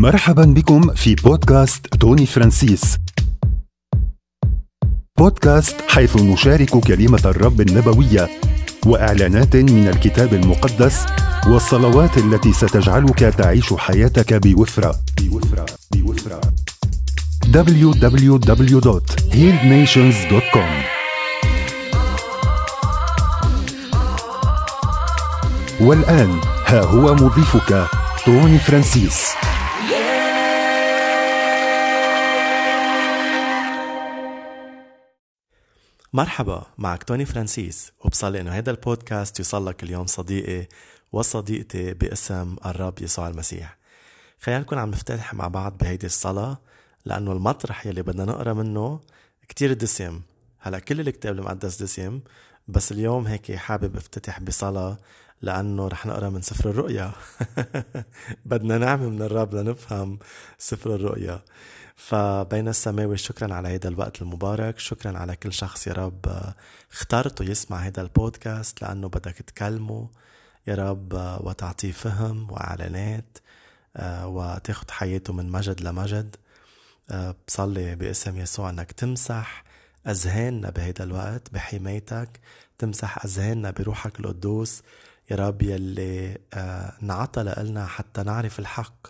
مرحبا بكم في بودكاست توني فرانسيس. بودكاست حيث نشارك كلمة الرب النبوية وإعلانات من الكتاب المقدس والصلوات التي ستجعلك تعيش حياتك بوفرة. بوفرة. بوفرة. www.healednations.com والآن ها هو مضيفك توني فرانسيس. مرحبا معك توني فرانسيس. وبصلي إنه هذا البودكاست يوصلك اليوم صديقي وصديقتي باسم الرب يسوع المسيح. خلينا نكون عم نفتتح مع بعض بهيدي الصلاة لأنه المطرح يلي بدنا نقرأ منه كتير دسم. هلأ كل الكتاب المقدس دسم بس اليوم هيك حابب افتتح بصلاة لأنه رح نقرأ من سفر الرؤيا. بدنا نعمة من الرب لنفهم سفر الرؤيا. فبين السماوي شكرا على هذا الوقت المبارك. شكرا على كل شخص يا رب اخترته يسمع هذا البودكاست لأنه بدك تكلمه يا رب وتعطيه فهم وإعلانات وتاخد حياته من مجد لمجد. بصلي باسم يسوع إنك تمسح أذهاننا بهيدا الوقت بحمايتك تمسح أذهاننا بروحك القدوس يا رب يلي انعطى لنا حتى نعرف الحق.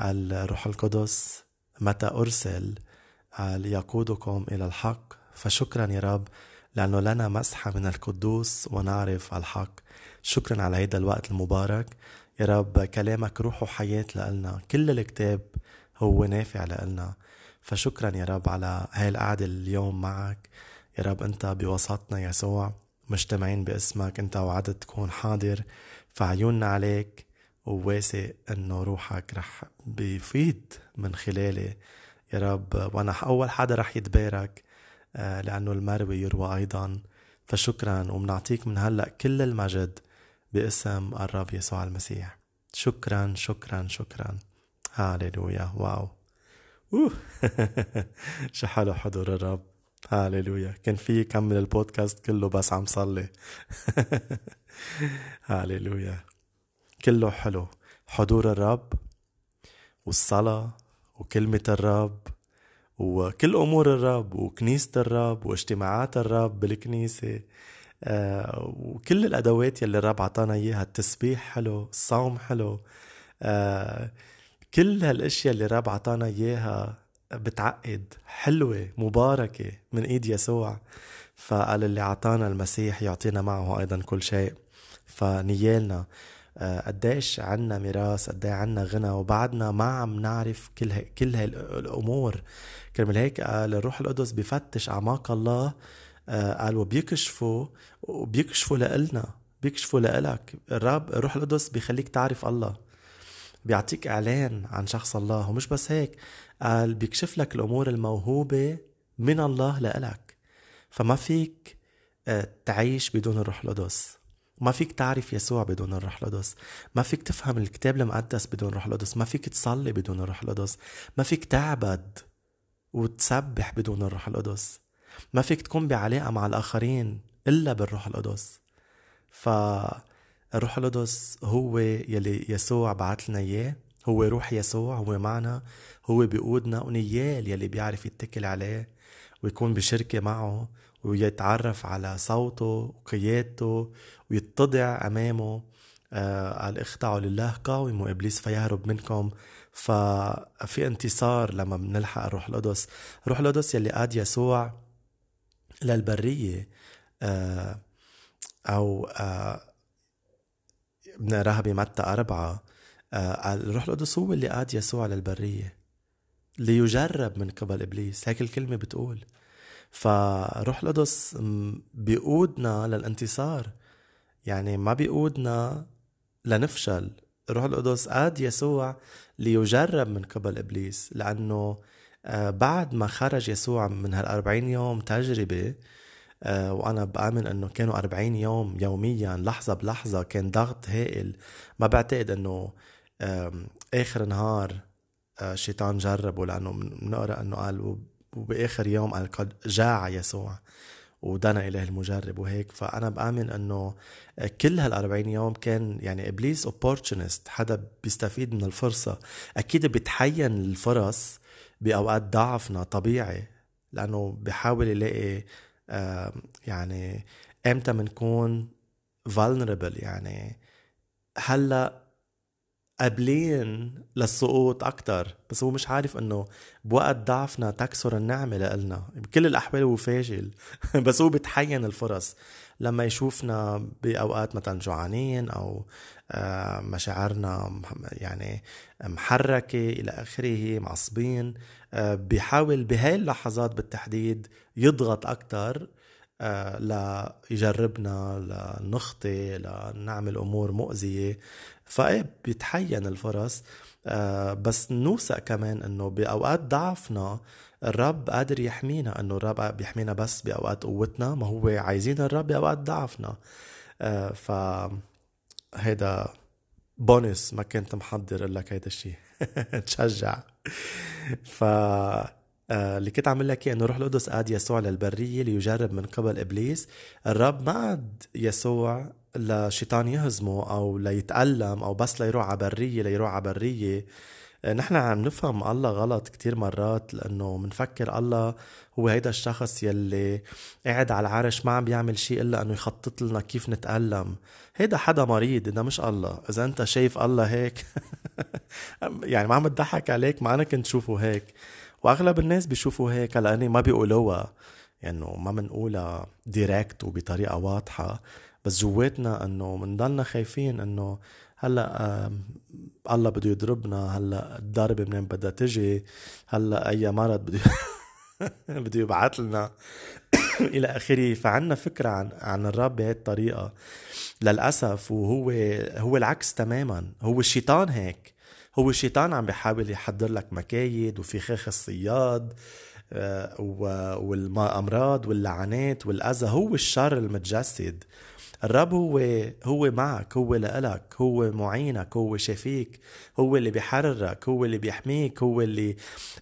الروح القدس متى أرسل ليقودكم إلى الحق. فشكرا يا رب لأنه لنا مسحة من القدوس ونعرف الحق. شكرا على هيدا الوقت المبارك. يا رب كلامك روح وحياة لنا كل الكتاب هو نافع لنا فشكرا يا رب على هاي القعدة اليوم معك. يا رب أنت بوسطنا يسوع مجتمعين باسمك أنت وعدت تكون حاضر. فعيوننا عليك. وواثق انه روحك رح بيفيد من خلالي يا رب وأنا أول حدا رح يتبارك لأنه المروي يروى أيضا. فشكرا ومنعطيك من هلأ كل المجد باسم الرب يسوع المسيح. شكرا شكرا شكرا. هاليلويا واو. أوه. شو حلو حضور الرب. هاليلويا كان في كمل البودكاست كله بس عم صلي. هاليلويا كله حلو. حضور الرب والصلاة وكلمة الرب وكل أمور الرب وكنيسة الرب واجتماعات الرب بالكنيسة آه وكل الأدوات يلي الرب عطانا إياها التسبيح حلو الصوم حلو آه كل هالأشياء اللي الرب عطانا إياها بتعقد حلوة مباركة من إيد يسوع. فقال اللي عطانا المسيح يعطينا معه أيضا كل شيء. فنيالنا قديش عنا ميراث قد عنا غنى وبعدنا ما عم نعرف كل هاي كل هاي الأمور. كرمال هيك قال الروح القدس بفتش أعماق الله قال وبيكشفوا وبيكشفوا لإلنا بيكشفوا لإلك. الرب الروح القدس بيخليك تعرف الله بيعطيك إعلان عن شخص الله. ومش بس هيك قال بيكشف لك الأمور الموهوبة من الله لإلك. فما فيك تعيش بدون الروح القدس. ما فيك تعرف يسوع بدون الروح القدس. ما فيك تفهم الكتاب المقدس بدون الروح القدس. ما فيك تصلي بدون الروح القدس. ما فيك تعبد وتسبح بدون الروح القدس. ما فيك تكون بعلاقة مع الآخرين إلا بالروح القدس. فالروح القدس هو يلي يسوع بعت لنا إياه. هو روح يسوع هو معنا. هو بيقودنا ونيال يلي بيعرف يتكل عليه ويكون بشركة معه ويتعرف على صوته وقيادته ويتضع أمامه آه قال اخضعوا لله قاوموا وإبليس فيهرب منكم. ففي انتصار لما بنلحق الروح القدس. الروح القدس يلي قاد يسوع للبرية آه أو آه بنقراها بمتى أربعة. آه الروح القدس هو اللي قاد يسوع للبرية ليجرب من قبل إبليس. هيك الكلمة بتقول. فروح القدس بيقودنا للانتصار. يعني ما بيقودنا لنفشل. روح القدس قاد يسوع ليجرب من قبل إبليس لأنه بعد ما خرج يسوع من هالأربعين يوم تجربة وأنا بآمن أنه كانوا أربعين يوم يوميا لحظة بلحظة كان ضغط هائل. ما بعتقد أنه آخر نهار الشيطان جربه لأنه بنقرأ أنه قال وبآخر يوم قال قد جاع يسوع. ودنا إله المجرب وهيك. فأنا بآمن أنه كل هال40 يوم كان يعني إبليس اوبورتونست حدا بيستفيد من الفرصة. أكيد بيتحين الفرص بأوقات ضعفنا طبيعي لأنه بحاول يلاقي يعني إمتى بنكون vulnerable يعني. هلأ قابلين للسقوط أكتر بس هو مش عارف إنه بوقت ضعفنا تكسر النعمة لإلنا. بكل الأحوال هو فاشل بس هو بتحين الفرص. لما يشوفنا بأوقات مثلا جوعانين أو آه، مشاعرنا يعني محركة إلى آخره معصبين آه، بيحاول بهاي اللحظات بالتحديد يضغط أكتر آه، ليجربنا لنخطي لنعمل أمور مؤذية. فايه بيتحين الفرص آه، بس نوثق كمان إنه بأوقات ضعفنا الرب قادر يحمينا إنه الرب بيحمينا بس بأوقات قوتنا ما هو عايزين الرب بأوقات ضعفنا. آه، ف هيدا بونس ما كنت محضر لك هيدا الشيء تشجع. ف آه، اللي كنت عم لك إنه روح القدس قاد يسوع للبرية ليجرب من قبل إبليس. الرب ما عاد يسوع لشيطان يهزمه أو ليتألم أو بس ليروح على برية ليروح على برية. آه، نحن عم نفهم الله غلط كتير مرات لأنه منفكر الله هو هيدا الشخص يلي قاعد على العرش ما عم بيعمل شيء إلا إنه يخطط لنا كيف نتألم. هيدا حدا مريض هيدا مش الله. إذا أنت شايف الله هيك يعني ما عم تضحك عليك ما أنا كنت شوفه هيك. وأغلب الناس بيشوفوا هيك لأني ما بيقولوها. يعني ما بنقولها ديركت وبطريقة واضحة. بس جواتنا إنه بنضلنا خايفين إنه هلأ الله بده يضربنا هلأ الضربة منين بدها تجي؟ هلأ أي مرض بده بده يبعث لنا. إلى آخره. فعنا فكرة عن عن الرب بهي الطريقة. للأسف وهو هو العكس تماما. هو الشيطان هيك. هو الشيطان عم بيحاول يحضر لك مكايد وفخاخ الصياد آه، والامراض واللعنات والأذى. هو الشر المتجسد. الرب هو هو معك هو لإلك هو معينك هو شافيك هو اللي بيحررك هو اللي بيحميك هو اللي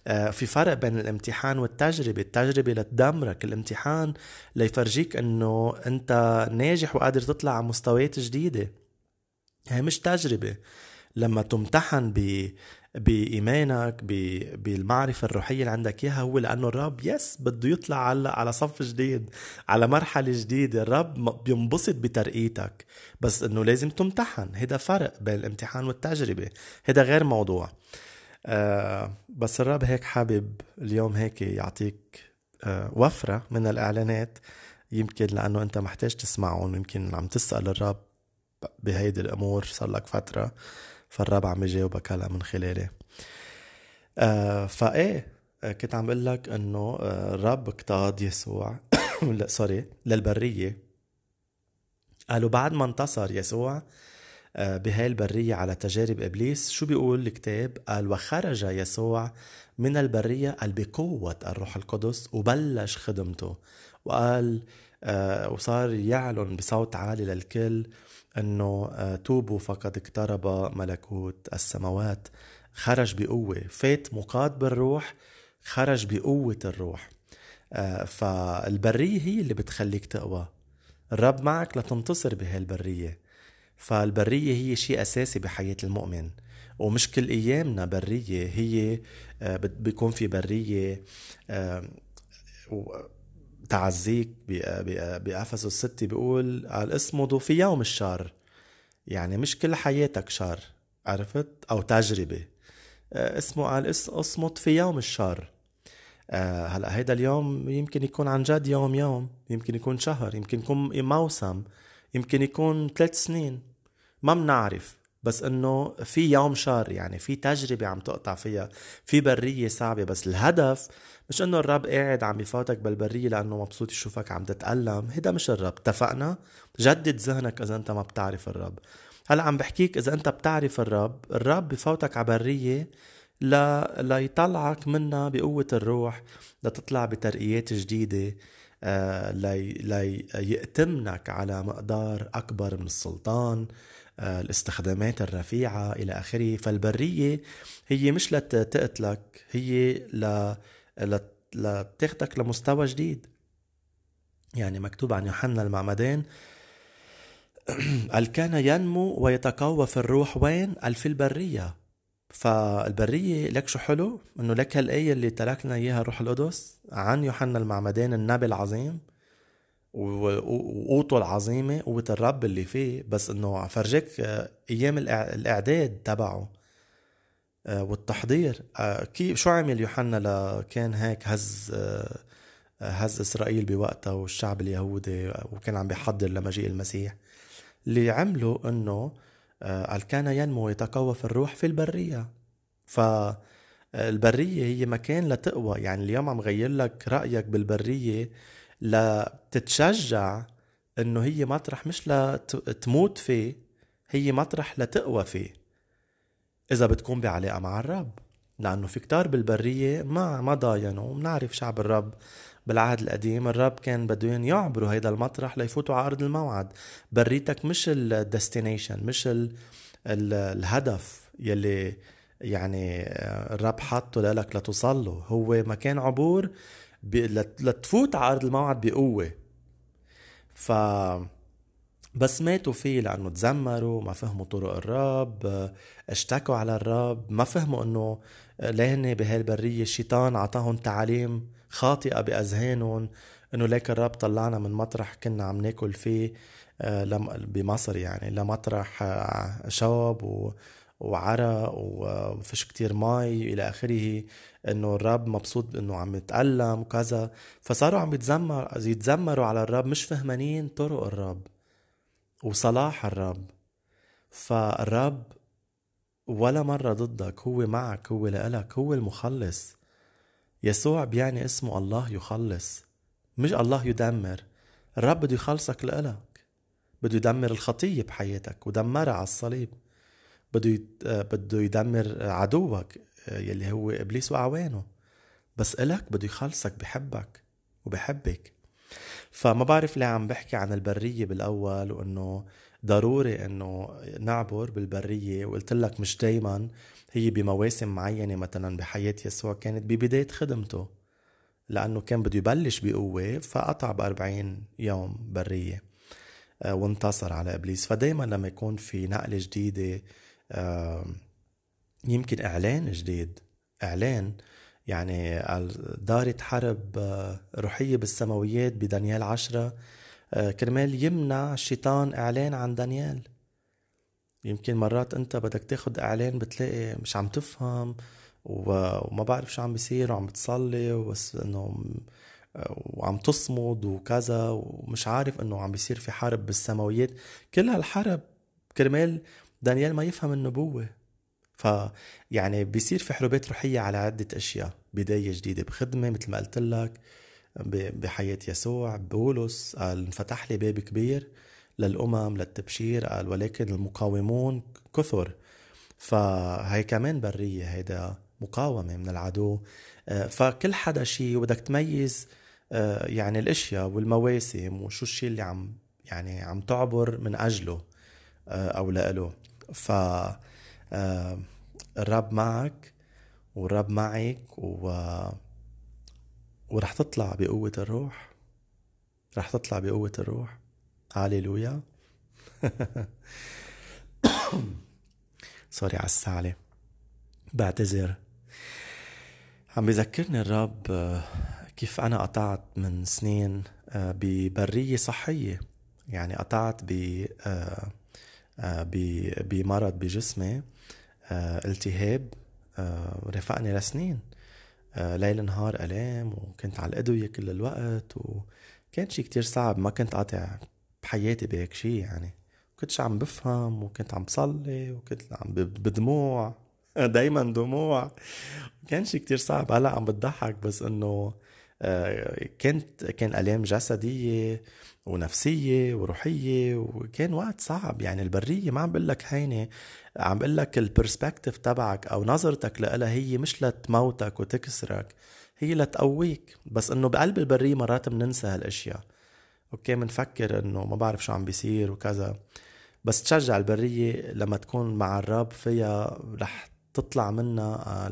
آه، في فرق بين الامتحان والتجربة. التجربة لتدمرك الامتحان ليفرجيك إنه أنت ناجح وقادر تطلع على مستويات جديدة. هي مش تجربة. لما تمتحن ب بإيمانك بالمعرفة الروحية اللي عندك إياها هو لأنه الرب يس بده يطلع على على صف جديد على مرحلة جديدة. الرب بينبسط بترقيتك. بس إنه لازم تمتحن. هذا فرق بين الامتحان والتجربة. هذا غير موضوع. آه بس الرب هيك حابب اليوم هيك يعطيك آه وفرة من الإعلانات. يمكن لأنه أنت محتاج تسمعهم. يمكن عم تسأل الرب بهيدي الأمور. صار لك فترة. فالرب عم يجاوبك هلا من خلالي. آه فإيه آه، كنت عم بقول لك إنه آه، الرب اقتاد يسوع لا سوري للبرية. قالوا بعد ما انتصر يسوع آه، بهاي البرية على تجارب إبليس شو بيقول الكتاب؟ قال وخرج يسوع من البرية قال بقوة الروح القدس وبلش خدمته. وقال وصار يعلن بصوت عالي للكل أنه آه، توبوا فقد اقترب ملكوت السماوات. خرج بقوة. فات مقاد بالروح خرج بقوة الروح. آه، فالبرية هي اللي بتخليك تقوى. الرب معك لتنتصر بهالبرية. فالبرية هي شيء أساسي بحياة المؤمن. ومش كل أيامنا برية. هي آه، بيكون في برية تعزيك بأفسس الستة بيقول قال اصمدوا في يوم الشر. يعني مش كل حياتك شر عرفت؟ أو تجربة. آه، اسمه قال اصمت في يوم الشر. آه، هلا هيدا اليوم يمكن يكون عن جد يوم يوم يمكن يكون شهر يمكن يكون موسم يمكن يكون ثلاث سنين. ما بنعرف. بس إنه في يوم شر يعني في تجربة عم تقطع فيها في برية صعبة بس الهدف مش إنه الرب قاعد عم يفوتك بالبرية لأنه مبسوط يشوفك عم تتألم. هيدا مش الرب. اتفقنا؟ جدد ذهنك إذا أنت ما بتعرف الرب. هلأ عم بحكيك إذا أنت بتعرف الرب الرب بفوتك على برية لا ليطلعك منها بقوة الروح لتطلع بترقيات جديدة آه لي ليأتمنك على مقدار أكبر من السلطان آه الاستخدامات الرفيعة إلى آخره. فالبرية هي مش لتقتلك هي ل لتاخدك لمستوى جديد. يعني مكتوب عن يوحنا المعمدان قال كان ينمو ويتقوى في الروح؟ وين؟ قال في البرية. فالبرية لك شو حلو؟ إنه لك هالآية اللي تركنا إياها روح القدس عن يوحنا المعمدان النبي العظيم وقوته العظيمة قوة الرب اللي فيه. بس إنه فرجيك آه، أيام الإعداد تبعه. والتحضير. آه، كيف شو عمل يوحنا لكان هيك هز هز إسرائيل بوقتها والشعب اليهودي وكان عم بيحضر لمجيء المسيح. اللي عمله إنه قال كان ينمو ويتقوى في الروح في البرية. فالبريه هي مكان لتقوى. يعني اليوم عم غير لك رأيك بالبرية لتتشجع إنه هي مطرح مش لتموت فيه هي مطرح لتقوى فيه. إذا بتكون بعلاقة مع الرب لأنه في كتار بالبرية ما ما ضاينوا بنعرف شعب الرب بالعهد القديم الرب كان بدهم يعبروا هيدا المطرح ليفوتوا على أرض الموعد. بريتك مش الديستنيشن مش ال ال الهدف يلي يعني الرب حاطه لك لتوصل هو مكان عبور لتفوت على أرض الموعد بقوة. ف بس ماتوا فيه لأنه تذمروا ما فهموا طرق الرب اشتكوا على الرب ما فهموا إنه لهن بهالبريه الشيطان اعطاهم تعاليم خاطئة بأذهانهم إنه ليك الرب طلعنا من مطرح كنا عم ناكل فيه آه، بمصر يعني لمطرح آه، شوب و وعرق وفيش كتير مي إلى آخره إنه الرب مبسوط إنه عم يتألم وكذا. فصاروا عم يتذمر يتذمروا على الرب مش فهمانين طرق الرب. وصلاح الرب. فالرب ولا مرة ضدك هو معك هو لإلك هو المخلص. يسوع بيعني اسمه الله يخلص مش الله يدمر. الرب بده يخلصك لإلك. بده يدمر الخطية بحياتك ودمرها على الصليب. بده بده يدمر عدوك يلي هو إبليس وأعوانه. بس إلك بده يخلصك بحبك وبحبك. فما بعرف ليه عم بحكي عن البرية بالأول وإنه ضروري إنه نعبر بالبرية. وقلت لك مش دايما هي بمواسم معينة مثلا بحياه يسوع كانت ببداية خدمته لأنه كان بده يبلش بقوة فقطع ب 40 يوم برية آه، وانتصر على إبليس. فدايما لما يكون في نقلة جديدة يمكن إعلان جديد إعلان يعني دارت حرب آه، روحية بالسماويات بدانيال عشرة آه، كرمال يمنع الشيطان إعلان عن دانيال. يمكن مرات أنت بدك تاخد إعلان بتلاقي مش عم تفهم وما بعرف شو عم بيصير وعم بتصلي بس إنه آه، وعم تصمد وكذا ومش عارف إنه عم بيصير في حرب بالسماويات. كل هالحرب كرمال دانيال ما يفهم النبوة. ف يعني بيصير في حروبات روحية على عدة أشياء بداية جديدة بخدمة مثل ما قلت لك بحياة يسوع بولس قال انفتح لي باب كبير للأمم للتبشير قال ولكن المقاومون كثر. فهي كمان برية هيدا مقاومة من العدو. آه، فكل حدا شيء وبدك تميز آه، يعني الأشياء والمواسم وشو الشيء اللي عم يعني عم تعبر من أجله آه، أو لإله. ف آه، الرب معك والرب معك و ورح تطلع بقوة الروح. رح تطلع بقوة الروح. هاليلويا سوري على السعلة. بعتذر. عم بذكرني الرب آه، كيف أنا قطعت من سنين ببرية صحية. يعني قطعت ب آه، بمرض بجسمي. آه، التهاب آه، رافقني لسنين. ليل نهار ألام وكنت على الأدوية كل الوقت وكان شي كتير صعب. ما كنت قاطع بحياتي بهيك شي يعني. كنتش عم بفهم وكنت عم بصلي وكنت عم بدموع دايما دموع. كان شي كتير صعب. هلأ عم بتضحك بس إنه كنت كان آلام جسدية ونفسية وروحية وكان وقت صعب. يعني البرية ما عم بقول لك هينة عم بقول لك ال perspective تبعك أو نظرتك لها هي مش لتموتك وتكسرك هي لتقويك. بس إنه بقلب البرية مرات بننسى هالأشياء. okay بنفكر إنه ما بعرف شو عم بيصير وكذا. بس تشجع البرية لما تكون مع الرب فيها رح تطلع منها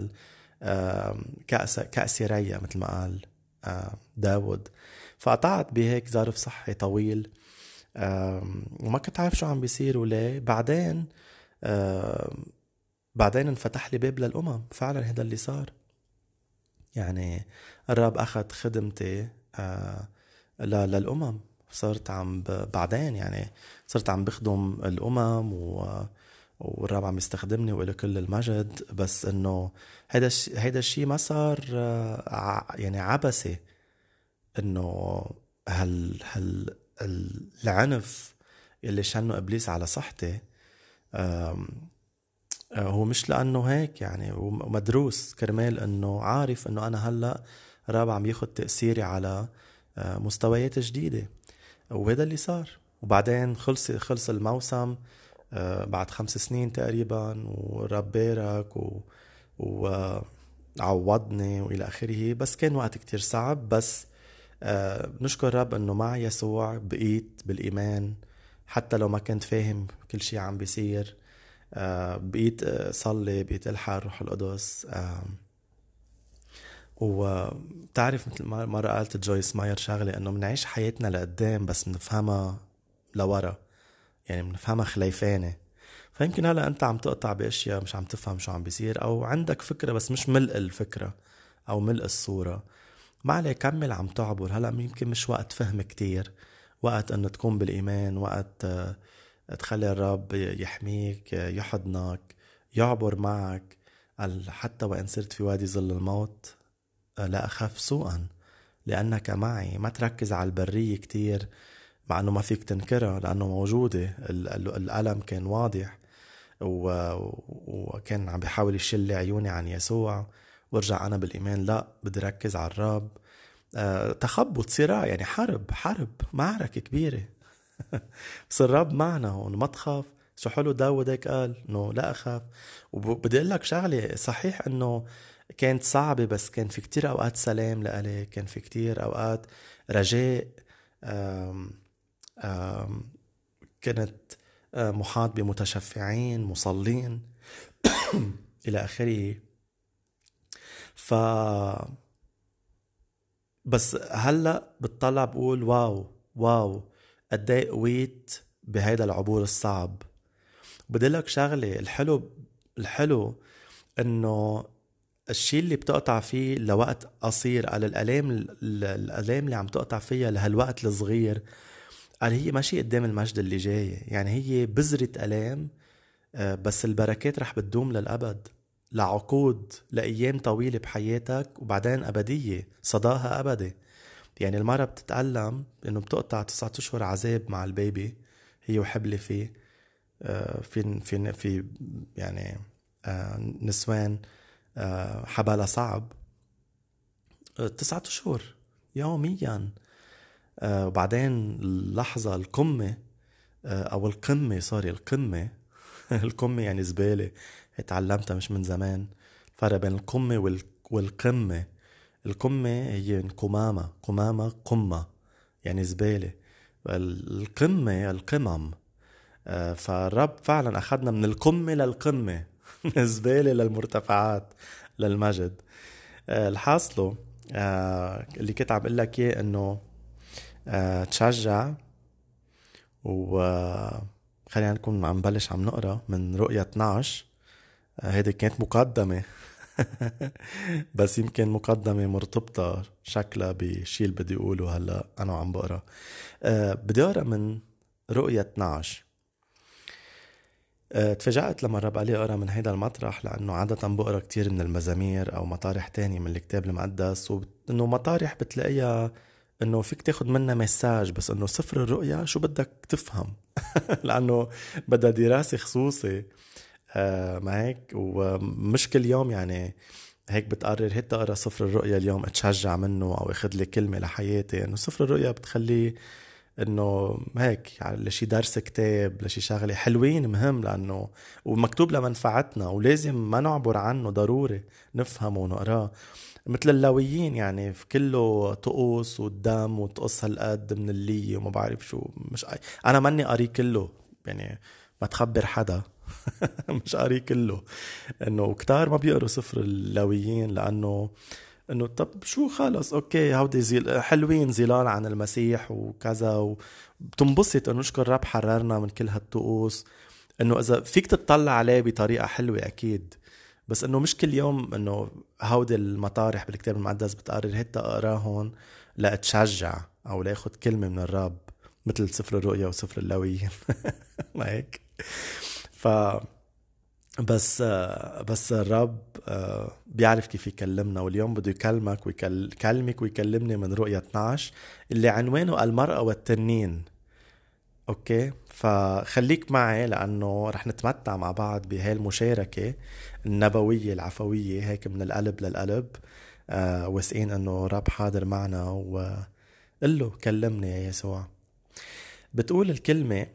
كأس كأس ريا مثل ما قال داود. فقطعت بهيك ظرف صحي طويل وما كنت عارف شو عم بيصير وليه. بعدين بعدين انفتح لي باب للأمم. فعلا هذا اللي صار. يعني الرب أخذ خدمتي آه، للأمم. صرت عم بعدين يعني صرت عم بخدم الأمم و والرب عم يستخدمني وإلى كل المجد. بس إنه هيدا هيدا الشيء ما صار آه، يعني عبثي. إنه هال هال العنف اللي شنه إبليس على صحتي هو مش لأنه هيك يعني ومدروس كرمال إنه عارف إنه أنا هلأ راب عم ياخد تأثيري على آه، مستويات جديدة. وهذا اللي صار. وبعدين خلص خلص الموسم آه، بعد خمس سنين تقريبا ورب بارك و, وعوضني وإلى آخره. بس كان وقت كتير صعب. بس آه، نشكر رب إنه مع يسوع بقيت بالإيمان. حتى لو ما كنت فاهم كل شيء عم بيصير آه، بقيت صلي بقيت الحق الروح القدس وبتعرف مثل مرة قالت جويس ماير شغلة إنه بنعيش حياتنا لقدام بس بنفهمها لورا يعني بنفهمها خليفانة. فيمكن هلا أنت عم تقطع بأشياء مش عم تفهم شو عم بيصير أو عندك فكرة بس مش ملء الفكرة أو ملء الصورة. ما عليه كمل عم تعبر. هلا يمكن مش وقت فهم كتير. وقت انه تكون بالإيمان وقت آه، تخلي الرب يحميك يحضنك يعبر معك. حتى وإن صرت في وادي ظل الموت لا أخاف سوءا لأنك معي. ما تركز على البرية كتير مع أنه ما فيك تنكرها لأنه موجودة. الألم كان واضح وكان عم بيحاول يشل عيوني عن يسوع. وارجع أنا بالإيمان. لا بدي ركز على الرب. آه، تخبط صراع يعني حرب حرب معركة كبيرة. بس الرب معنا هون ما تخاف. شو حلو داود هيك قال؟ إنه لا أخاف. وبدي أقول لك شغلة صحيح إنه كانت صعبة بس كان في كتير أوقات سلام لإلي كان في كتير أوقات رجاء آم آم كنت آه، محاط بمتشفعين مصلين إلى آخره. ف بس هلا بتطلع بقول واو واو قد إيه قويت بهيدا العبور الصعب. بدي لك شغلة الحلو الحلو إنه الشيء اللي بتقطع فيه لوقت قصير على الألام الألام اللي عم تقطع فيها لهالوقت الصغير قال هي ماشي قدام المجد اللي جاي يعني هي بذرة ألام آه، بس البركات رح بتدوم للأبد. لعقود لأيام طويلة بحياتك وبعدين أبدية صداها أبدي. يعني المرة بتتألم إنه بتقطع تسعة أشهر عذاب مع البيبي هي وحبلة فيه. آه، في في في يعني آه، نسوان آه، حبالة صعب. تسعة أشهر يوميا. وبعدين اللحظة القمة أو القمة سوري القمة. القمة يعني زبالة. تعلمتها مش من زمان. فرق بين القمة والقمة. القمة هي قمامة قمامة قمة. يعني زبالة. القمة القمم. آه، فالرب فعلا أخذنا من القمة للقمة. من الزبالة للمرتفعات للمجد. آه، الحاصلة آه، اللي كنت عم أقول لك إياه إنه تشجع. و خلينا نكون عم نبلش عم نقرأ من رؤية 12 هيدي كانت مقدمة. بس يمكن مقدمة مرتبطة شكلها بشي اللي بدي أقوله هلا أنا وعم بقرأ. أه بدي أقرأ من رؤية 12 أه تفاجأت لما قال لي أقرأ من هيدا المطرح لأنه عادة بقرأ كتير من المزامير أو مطارح تانية من الكتاب المقدس وإنه مطارح بتلاقيها إنه فيك تاخد منها مساج بس إنه سفر الرؤيا شو بدك تفهم؟ لأنه بدها دراسة خصوصي. آه، هيك؟ ومش كل يوم يعني هيك بتقرر هيك تقرا سفر الرؤيا اليوم اتشجع منه أو اخذ لي كلمة لحياتي. انه سفر الرؤيا بتخليه انه هيك يعني لشي درس كتاب لشي شغلة. حلوين مهم لأنه ومكتوب لمنفعتنا ولازم ما نعبر عنه ضروري نفهمه ونقراه. مثل اللاويين يعني في كله طقوس والدم وتقص هالقد من اللي وما بعرف شو. مش أنا ماني قاري كله يعني ما تخبر حدا. مش قاري كله. إنه كتار ما بيقروا سفر اللاويين لأنه إنه طب شو خلص؟ أوكي هودي زيل حلوين زلال عن المسيح وكذا وبتنبسط إنه نشكر رب حررنا من كل هالطقوس. إنه إذا فيك تطلع عليه بطريقة حلوة أكيد. بس إنه مش كل يوم إنه هودي المطارح بالكتاب المقدس بتقرر هيك اقراهم لأتشجع أو لآخذ كلمة من الرب مثل سفر الرؤيا وسفر اللويين ما هيك؟ بس بس الرب بيعرف كيف يكلمنا واليوم بده يكلمك ويكلمك ويكلمني من رؤيا 12 اللي عنوانه المرأة والتنين. أوكي؟ فخليك معي لأنه رح نتمتع مع بعض بهاي المشاركة النبوية العفوية هيك من القلب للقلب. آه واثقين إنه رب حاضر معنا وقل له كلمني يا يسوع. بتقول الكلمة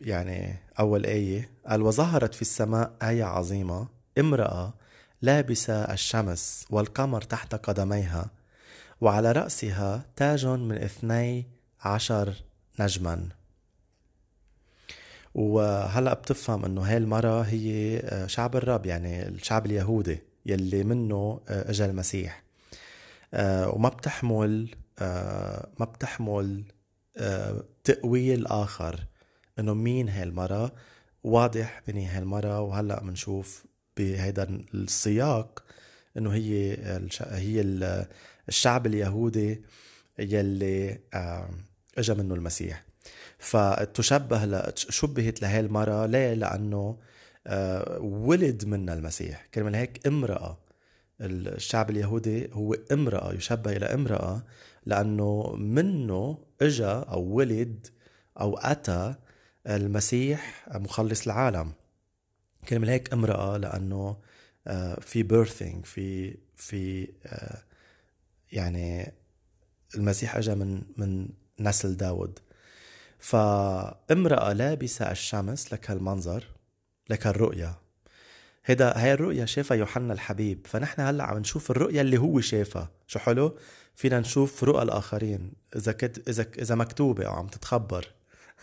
يعني أول آية قال وظهرت في السماء آية عظيمة امرأة لابسة الشمس والقمر تحت قدميها وعلى رأسها تاج من اثني عشر نجما. وهلأ بتفهم إنه هاي المرة هي آه، شعب الرب يعني الشعب اليهودي يلي منه آه، اجى المسيح. آه، وما بتحمل ما بتحمل تأويل آخر. إنه مين هاي المرة واضح بين هاي المرة وهلأ بنشوف بهيدا السياق إنه هي هي الشعب اليهودي يلي اجى منه المسيح. فتشبه شبهت لهي المرة ليه؟ لأنه آه، ولد منا المسيح. كرمال هيك امرأة. الشعب اليهودي هو امرأة يشبه إلى امرأة لأنه منه إجا أو ولد أو أتى المسيح مخلص العالم. كلمة هيك امرأة لأنه آه، في بيرثينج في في آه، يعني المسيح اجى من من نسل داود. فامرأة لابسة الشمس لك هالمنظر لك هالرؤية. هيدا هاي الرؤية شافها يوحنا الحبيب. فنحن هلأ عم نشوف الرؤية اللي هو شافها شو حلو؟ فينا نشوف رؤى الآخرين. إذا كت... إذا إذا مكتوبة أو عم تتخبر.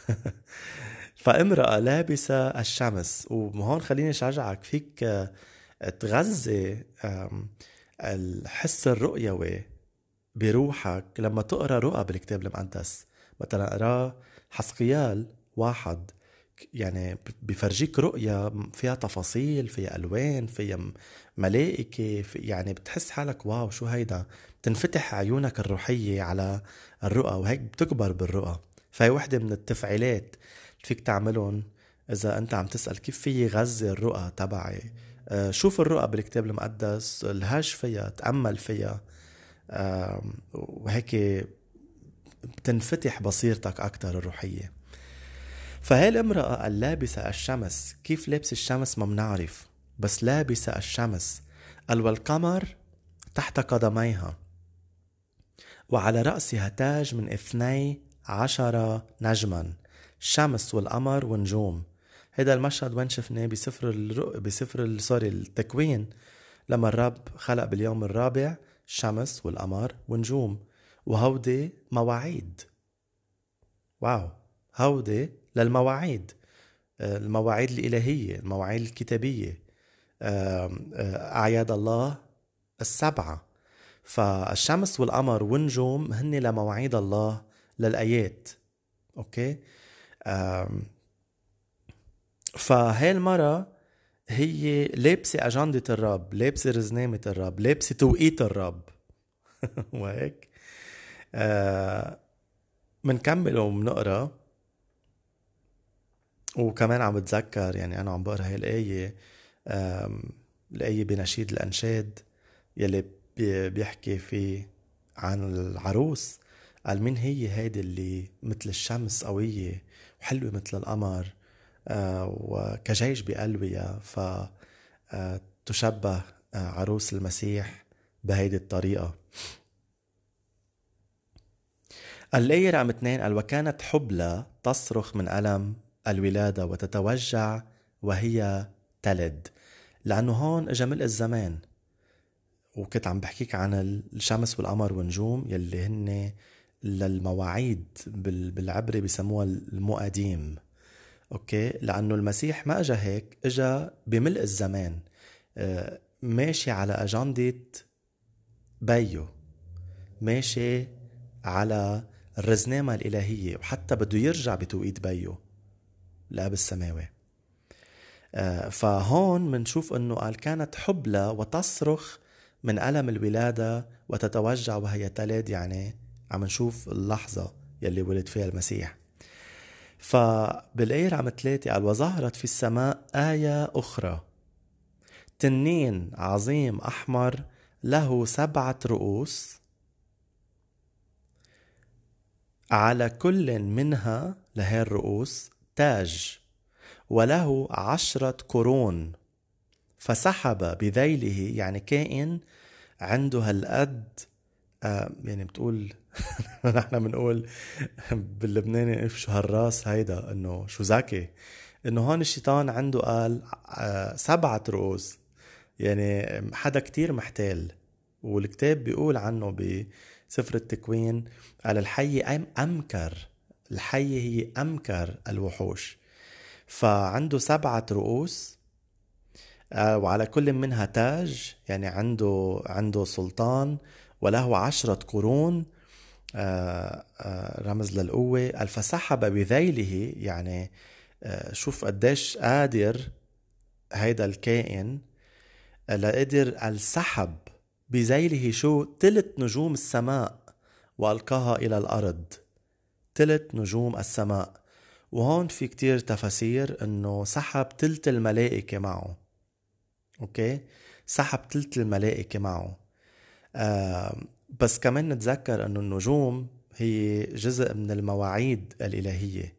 فامرأة لابسة الشمس. وهون خليني أشجعك فيك تغذي الحس الرؤيوي بروحك لما تقرأ رؤى بالكتاب المقدس. مثلا اقرأ حسقيال واحد يعني بفرجيك رؤية فيها تفاصيل فيها ألوان فيها ملائكة في يعني بتحس حالك واو شو هيدا؟ بتنفتح عيونك الروحية على الرؤى وهيك بتكبر بالرؤى. فهي وحدة من التفعيلات فيك تعملهم إذا أنت عم تسأل كيف في غذي الرؤى تبعي؟ آه، شوف الرؤى بالكتاب المقدس الهاش فيها تأمل فيها. وهيك بتنفتح بصيرتك أكتر الروحية. فهي الامرأة اللابسة الشمس كيف لابسة الشمس ما بنعرف بس لابسة الشمس. قال والقمر تحت قدميها. وعلى رأسها تاج من اثني عشر نجما. الشمس والقمر ونجوم. هذا المشهد وين شفناه بسفر الرؤ... بسفر سوري التكوين لما الرب خلق باليوم الرابع الشمس والقمر ونجوم. وهودي مواعيد. wow. هودي للمواعيد. آه، المواعيد الإلهية المواعيد الكتابية. آه، أعياد الله السبعة. فالشمس والقمر والنجوم هن لمواعيد الله للآيات. أوكي؟ فهي المرة هي لابسة أجندة الرب لابسة رزنامة الرب لابسة توقيت الرب. وهيك؟ آه منكمل ومنقرا وكمان عم بتذكر يعني أنا عم بقرأ هاي الآية الآية بنشيد الأنشاد يلي بيحكي فيه عن العروس. قال مين هي هيدي اللي مثل الشمس قوية وحلوة مثل القمر آه وكجيش بقلبها فتشبه آه عروس المسيح بهيدي الطريقة. الآية رقم اثنين قال وكانت حبلى تصرخ من ألم الولادة وتتوجع وهي تلد. لأنه هون إجا ملء الزمان وكنت عم بحكيك عن الشمس والقمر والنجوم يلي هن للمواعيد بالعبري بسموها المقاديم أوكي؟ لأنه المسيح ما إجا هيك إجا بملء الزمان آه، ماشي على أجندة بيو ماشي على الرزنامة الإلهية وحتى بده يرجع بتوقيت بيو الأب السماوي آه، فهون منشوف أنه قال كانت حبلى وتصرخ من ألم الولادة وتتوجع وهي تلد يعني عم نشوف اللحظة يلي ولد فيها المسيح. فبالآية عم ثلاثة قال وظهرت في السماء آية أخرى. تنين عظيم أحمر له سبعة رؤوس على كل منها لهي الرؤوس تاج وله عشرة قرون. فسحب بذيله يعني كائن عنده هالقد آه يعني بتقول نحن بنقول باللبناني شو هالراس هيدا إنه شو ذكي إنه هون الشيطان عنده قال آه سبعة رؤوس. يعني حدا كتير محتال. والكتاب بيقول عنه بسفر التكوين قال الحي أمكر. الحية هي أمكر الوحوش. فعنده سبعة رؤوس آه، وعلى كل منها تاج يعني عنده عنده سلطان وله عشرة قرون. رمز للقوة. فسحب بذيله يعني شوف قديش قادر هيدا الكائن لقدر السحب. بذيله شو؟ تلت نجوم السماء وألقاها إلى الأرض. تلت نجوم السماء. وهون في كتير تفاسير إنه سحب تلت الملائكة معه. أوكي؟ سحب تلت الملائكة معه. آه بس كمان نتذكر إنه النجوم هي جزء من المواعيد الإلهية.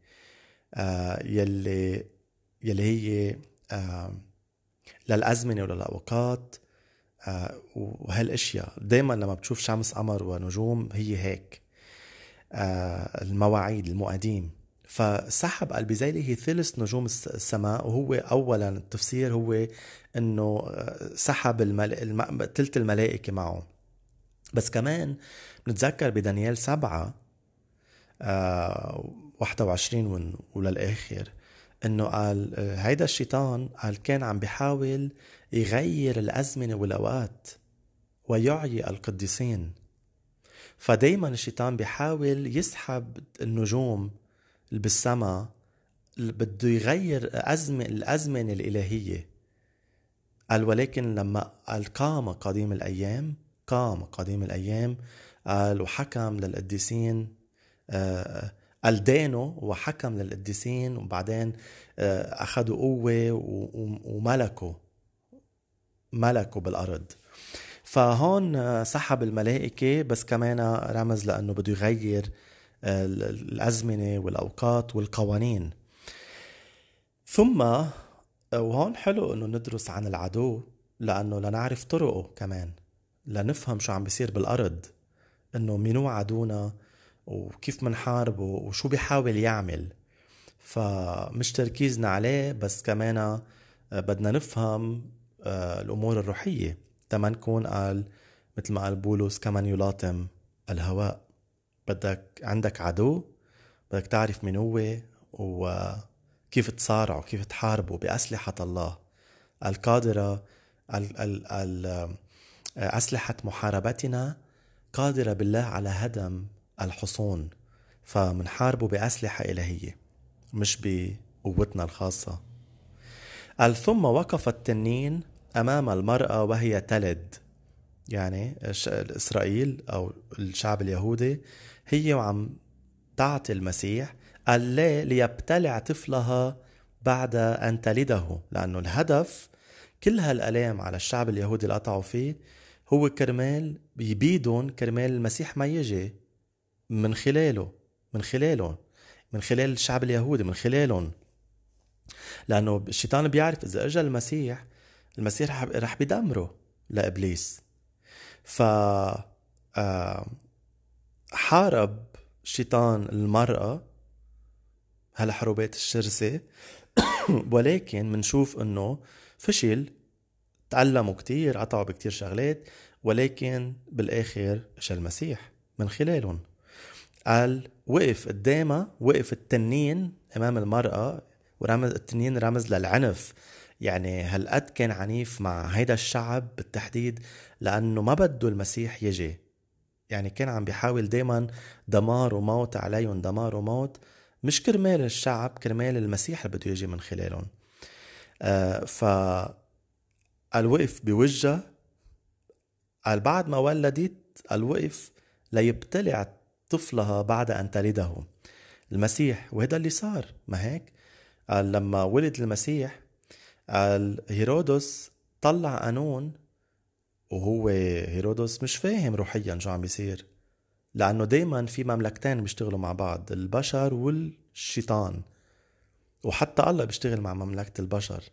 آه يلي يلي هي آه للأزمنة وللأوقات آه وهالأشياء. دايما لما بتشوف شمس قمر ونجوم هي هيك. آه المواعيد المقاديم. فسحب البزيلي هي ثلث نجوم السماء وهو اولا التفسير هو إنه آه، سحب. تلت الملائكة معه. بس كمان بنتذكر بدانيال سبعة آه 21 وللآخر إنه قال آه، هيدا الشيطان قال كان عم بيحاول يغير الأزمنة والأوقات ويعي القديسين. فدايما الشيطان بيحاول يسحب النجوم اللي بالسما بده يغير أزمة الأزمنة الإلهية. قال ولكن لما قال قام قديم الأيام قام قديم الأيام قال وحكم للقديسين آه، قال دانه وحكم للقديسين وبعدين آه، أخذوا قوة وملكوا ملكوا بالأرض. فهون آه، سحب الملائكة بس كمان رمز لأنه بده يغير الأزمنة والأوقات والقوانين. ثم وهون حلو إنه ندرس عن العدو لأنه لنعرف طرقه كمان. لنفهم شو عم بيصير بالأرض إنه منو عدونا وكيف منحاربه وشو بيحاول يعمل. فمش تركيزنا عليه بس كمان بدنا نفهم آه، الأمور الروحية. تما نكون قال مثل ما قال بولس كمن يلاطم الهواء؟ بدك عندك عدو بدك تعرف من هو وكيف تصارعه كيف تحاربه بأسلحة الله. القادرة ال ال ال أسلحة محاربتنا قادرة بالله على هدم الحصون فمنحاربه بأسلحة إلهية مش بقوتنا الخاصة. قال ثم وقف التنين أمام المرأة وهي تلد. يعني إسرائيل أو الشعب اليهودي هي وعم تعطي المسيح قال ليه ليبتلع طفلها بعد أن تلده لأنه الهدف كل هالألام على الشعب اليهودي اللي قطعوا فيه هو كرمال بيبيدهم كرمال المسيح ما يجي من خلاله من خلاله من خلال الشعب اليهودي من خلالهم. لأنه الشيطان بيعرف إذا اجى المسيح المسيح رح بيدمره لإبليس. ف آه حارب شيطان المرأة هالحروبات الشرسة. ولكن منشوف إنه فشل تعلموا كتير قطعوا بكتير شغلات ولكن بالآخر اجى المسيح من خلالهم. قال وقف قدامها وقف التنين أمام المرأة ورمز التنين رمز للعنف. يعني هالقد كان عنيف مع هيدا الشعب بالتحديد لأنه ما بده المسيح يجي. يعني كان عم بيحاول دايما دمار وموت عليهم دمار وموت. مش كرمال الشعب كرمال المسيح اللي بده يجي من خلالهم. آه ف الوقف بوجه قال بعد ما ولدت الوقف ليبتلع طفلها بعد أن تلده. المسيح وهذا اللي صار. ما هيك؟ قال لما ولد المسيح قال هيرودس طلع قانون وهو هيرودس مش فاهم روحيا شو عم بيصير لأنه دايما في مملكتين بيشتغلوا مع بعض البشر والشيطان. وحتى الله بيشتغل مع مملكة البشر.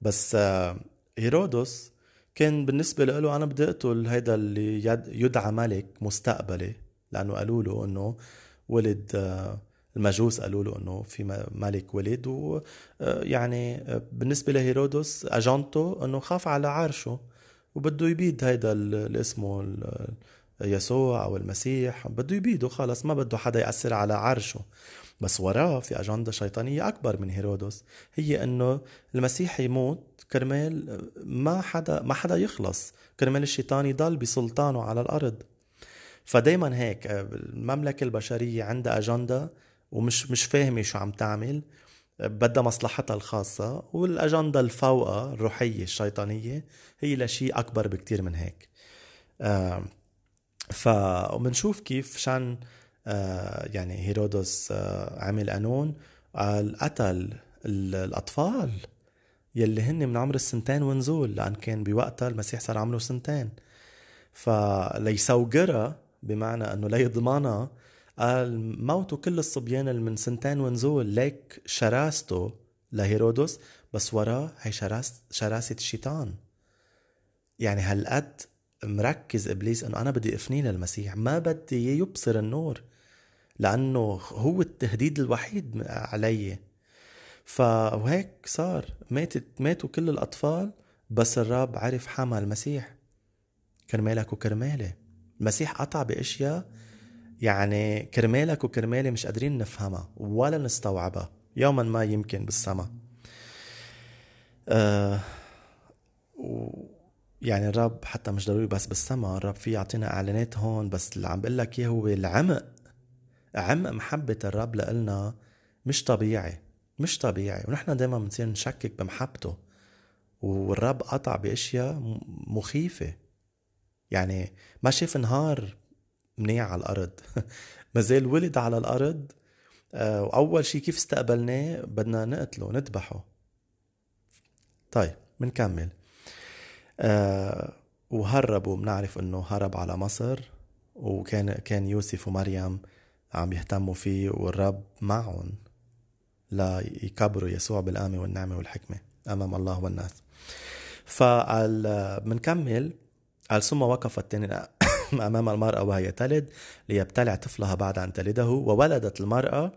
بس آه، هيرودس كان بالنسبة له أنا بدي أقتل هيدا اللي يدعى ملك مستقبلي لأنه قالوا له إنه ولد آه، المجوس قالوا له إنه في ملك ولد ويعني آه، بالنسبة لهيرودس أجنته إنه خاف على عرشه وبده يبيد هيدا اللي اسمه يسوع أو المسيح بده يبيده خلص ما بده حدا يأثر على عرشه. بس وراه في أجندة شيطانية أكبر من هيرودس هي إنه المسيح يموت كرمال ما حدا ما حدا يخلص. كرمال الشيطان يضل بسلطانه على الأرض. فدايما هيك المملكة البشرية عندها أجندة ومش مش فاهمة شو عم تعمل. بدها مصلحتها الخاصة والأجندة الفوقة الروحية الشيطانية هي لشيء أكبر بكتير من هيك. آه فبنشوف كيف شان آه يعني هيرودس آه عمل قانون. قال قتل الأطفال. يلي هن من عمر السنتين ونزول لأن كان بوقتها المسيح صار عمره سنتين. فليسوقرها بمعنى أنه ليضمنها قال موتوا كل الصبيان اللي من سنتين ونزول ليك شراسته لهيرودس بس وراه هي شراس شراسة الشيطان. يعني هالقد مركز إبليس إنه أنا بدي أفني للمسيح ما بدي يبصر النور لأنه هو التهديد الوحيد علي. فهيك صار. ماتت ماتوا كل الأطفال بس الرب عرف حمى المسيح. كرمالك وكرمالي. المسيح قطع بأشياء يعني كرمالك وكرمالي مش قادرين نفهمها ولا نستوعبها يوما ما يمكن بالسما آه و يعني الرب حتى مش ضروري بس بالسما الرب في يعطينا إعلانات هون بس اللي عم بقول لك إياه هو العمق. عمق محبة الرب لإلنا مش طبيعي. مش طبيعي. ونحن دايما بنصير نشكك بمحبته. والرب قطع بأشياء مخيفة. يعني ما شاف نهار منيح على الأرض. مازال ولد على الأرض. آه، وأول شيء كيف استقبلناه؟ بدنا نقتله نذبحه. طيب بنكمل آه وهربوا بنعرف إنه هرب على مصر. وكان كان يوسف ومريم عم يهتموا فيه والرب معهم. ليكبروا يسوع بالآمة والنعمة والحكمة أمام الله والناس فقال بنكمل قال ثم وقفت أمام المرأة وهي تلد ليبتلع طفلها بعد أن تلده وولدت المرأة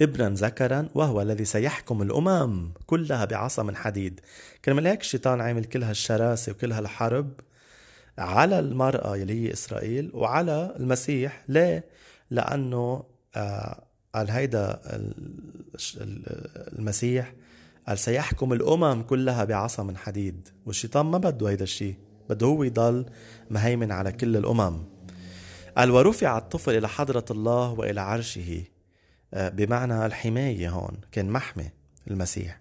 ابنا ذكرا وهو الذي سيحكم الأمم كلها بعصا من حديد كرمال هيك الشيطان عامل كل هالشراسة وكل هالحرب على المرأة يلي هي إسرائيل وعلى المسيح ليه؟ لأنه آه قال هيدا المسيح. قال سيحكم الأمم كلها بعصا من حديد والشيطان ما بده هيدا الشيء بده هو يضل مهيمن على كل الأمم. قال ورفع الطفل إلى حضرة الله وإلى عرشه. آه، بمعنى الحماية هون كان محمي المسيح.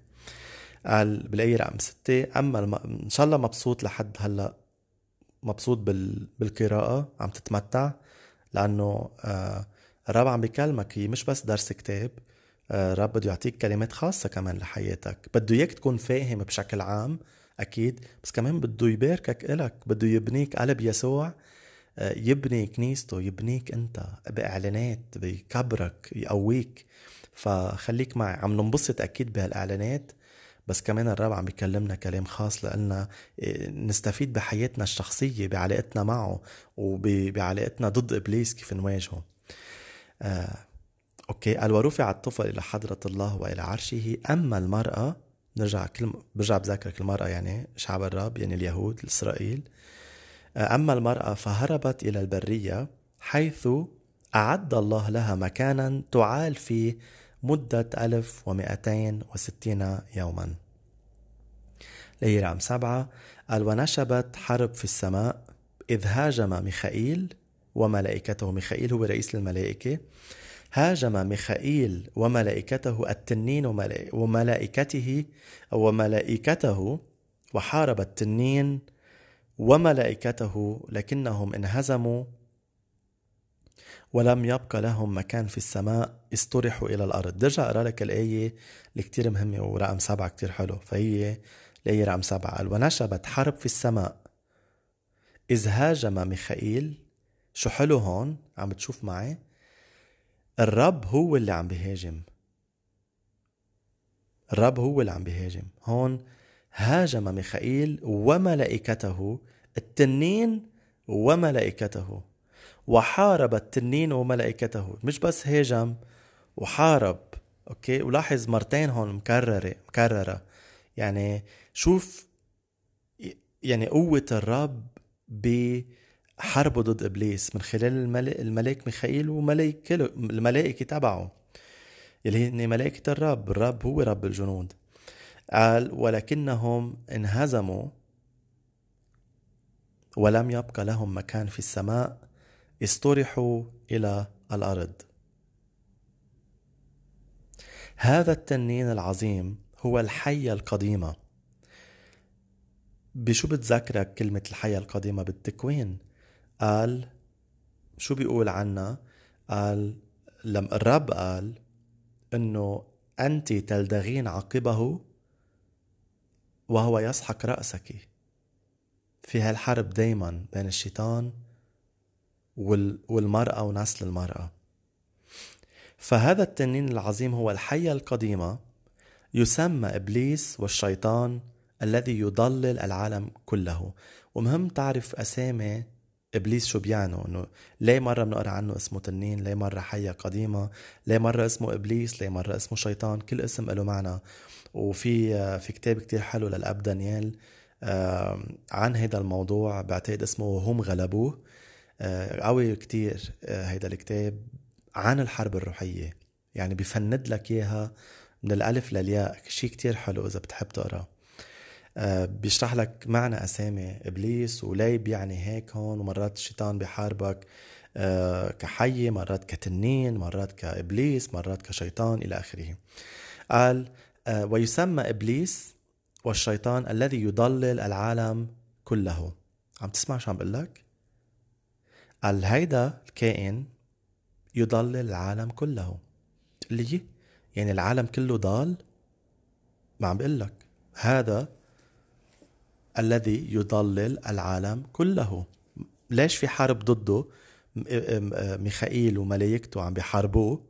قال بالآية رقم ستة أما. إن شاء الله مبسوط لحد هلأ مبسوط بال... بالقراءة عم تتمتع لأنه آه الرب عم بيكلمك هي مش بس درس كتاب آه الرب بده يعطيك كلمات خاصة كمان لحياتك. بده إياك تكون فاهم بشكل عام أكيد بس كمان بده يباركك إلك بده يبنيك قلب يسوع آه، يبني كنيسته يبنيك أنت بإعلانات بيكبرك يقويك. فخليك معي. عم ننبسط أكيد بهالإعلانات بس كمان الرب عم بيكلمنا كلام خاص لأننا آه، نستفيد بحياتنا الشخصية بعلاقتنا معه وبعلاقتنا ضد إبليس كيف نواجهه. آه، أوكي. قال ورفع الطفل إلى حضرة الله وإلى عرشه. أما المرأة نرجع كل برجع بذكرك المرأة يعني شعب الرب يعني اليهود إسرائيل. أما المرأة فهربت إلى البرية حيث أعد الله لها مكانا تعال فيه مدة ألف ومئتين وستين يوما. الآية رقم سبعة قال ونشبت حرب في السماء إذ هاجم ميخائيل وملائكته. ميخائيل هو رئيس الملائكة هاجم ميخائيل وملائكته التنين وملائكته وملائكته وحارب التنين وملائكته لكنهم انهزموا ولم يبقى لهم مكان في السماء استرحوا إلى الأرض. درجة أقرأ لك الآية اللي كتير مهمة ورقم سبعة كتير حلو. فهي الآية رقم سبعة. قال ونشبت حرب في السماء. إذ هاجم ميخائيل شو حلو هون عم بتشوف معي؟ الرب هو اللي عم بيهاجم الرب هو اللي عم بيهاجم هون هاجم ميخائيل وملائكته التنين وملائكته وحارب التنين وملائكته. مش بس هاجم وحارب. أوكي؟ ولاحظ مرتين هون مكررة مكررة. يعني شوف يعني قوة الرب بحربه ضد إبليس من خلال الملاك ميخائيل وملائكة الملائكة تبعه يلي هن ملائكة الرب. الرب هو رب الجنود. قال ولكنهم انهزموا ولم يبقى لهم مكان في السماء استرحوا إلى الأرض. هذا التنين العظيم هو الحية القديمة. بشو بتذكرك كلمة الحية القديمة بالتكوين؟ قال شو بيقول عنا؟ قال لما الرب قال إنه أنت تلدغين عقبه وهو يسحق رأسك. في هالحرب دايما بين الشيطان والمرأة ونسل المرأة. فهذا التنين العظيم هو الحية القديمة يسمى إبليس والشيطان الذي يضلل العالم كله. ومهم تعرف أسامي إبليس شو بيعنوا؟ إنه ليه مرة بنقرأ عنه اسمه تنين؟ ليه مرة حية قديمة؟ ليه مرة اسمه إبليس؟ ليه مرة اسمه شيطان؟ كل اسم له معنى. وفي في كتاب كتير حلو للأب دانيال عن هذا الموضوع. بعتقد اسمه هم غلبوه آه، قوي كتير هيدا آه، الكتاب عن الحرب الروحية. يعني بفند لك إياها من الألف للياء. شيء كتير حلو إذا بتحب تقرأ. بيشرح لك معنى أسامي إبليس وليه بيعني هيك هون ومرات الشيطان بيحاربك كحية مرات كتنين مرات كإبليس مرات كشيطان إلى آخره. قال ويسمى إبليس والشيطان الذي يضلل العالم كله. عم تسمع شو عم بقول لك؟ قال هيدا الكائن يضلل العالم كله. اللي يعني العالم كله ضال؟ ما عم بقول لك. هذا الذي يضلل العالم كله. ليش في حرب ضده؟ ميخائيل وملايكته عم بيحاربوه.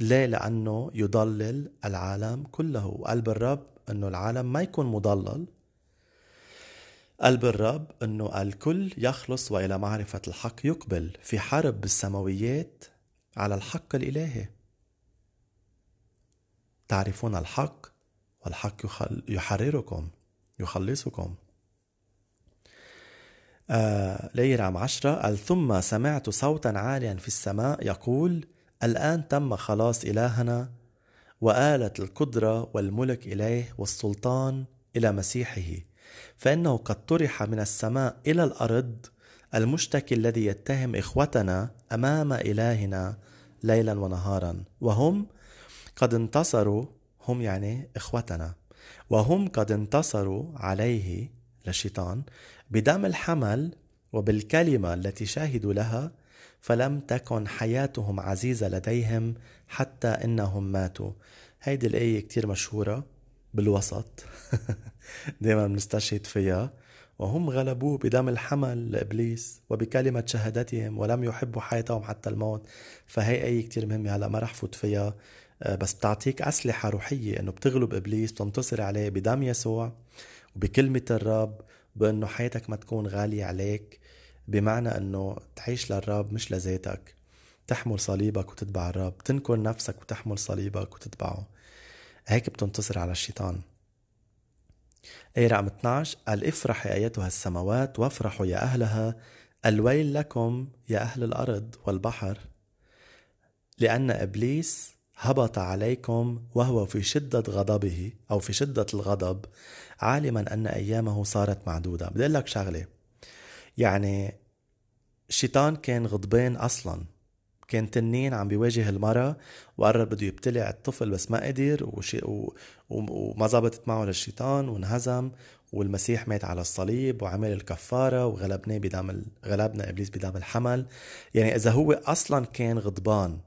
ليه؟ لأنه يضلل العالم كله. وقلب الرب أنه العالم ما يكون مضلل. قلب الرب أنه الكل يخلص وإلى معرفة الحق يقبل. في حرب بالسماويات على الحق الإلهي. تعرفون الحق؟ والحق يحرركم. يخلصكم. آه ليرة عام عشرة. قال ثم سمعت صوتا عاليا في السماء. يقول الآن تم خلاص إلهنا. وآلت القدرة والملك إليه والسلطان إلى مسيحه. فإنه قد طرح من السماء إلى الأرض المشتكي الذي يتهم إخوتنا أمام إلهنا ليلا ونهارا. وهم قد انتصروا هم يعني إخوتنا. وهم قد انتصروا عليه للشيطان بدم الحمل وبالكلمة التي شاهدوا لها فلم تكن حياتهم عزيزة لديهم حتى إنهم ماتوا. هيدي الآية كتير مشهورة بالوسط. دائما بنستشهد فيها. وهم غلبوه بدم الحمل لإبليس وبكلمة شهادتهم ولم يحبوا حياتهم حتى الموت. فهي اي كتير مهمة هلأ ما رح فوت فيها. بس بتعطيك أسلحة روحية إنه بتغلب إبليس بتنتصر عليه بدم يسوع وبكلمة الرب بأنه حياتك ما تكون غالية عليك بمعنى إنه تعيش للرب مش لذاتك. تحمل صليبك وتتبع الرب تنكر نفسك وتحمل صليبك وتتبعه. هيك بتنتصر على الشيطان. آية رقم 12 قال افرح يا أيتها السماوات وافرحوا يا أهلها. الويل لكم يا أهل الأرض والبحر. لأن إبليس هبط عليكم وهو في شدة غضبه أو في شدة الغضب عالما أن أيامه صارت معدودة. بدي لك شغلة. يعني الشيطان كان غضبان أصلا. كان تنين عم بيواجه المرة وقرر بده يبتلع الطفل بس ما قدر وشي و... وما زبطت معه للشيطان وانهزم والمسيح مات على الصليب وعمل الكفارة وغلبناه بدم ال... غلبنا إبليس بدم الحمل. يعني إذا هو أصلا كان غضبان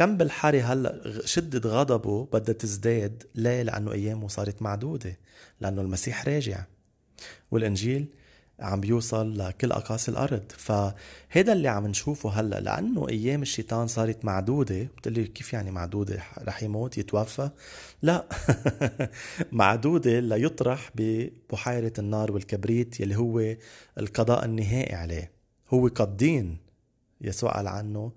كم بالحري هلا شدة غضبه بدها تزداد ليه؟ لأنه أيامه صارت معدودة لأنه المسيح راجع. والإنجيل عم بيوصل لكل أقاصي الأرض. فهذا اللي عم نشوفه هلا لأنه أيام الشيطان صارت معدودة بتقلي كيف يعني معدودة؟ رح يموت؟ يتوفى؟ لا. معدودة ليطرح ببحيرة النار والكبريت يلي هو القضاء النهائي عليه. هو قدين يسوع قال عنه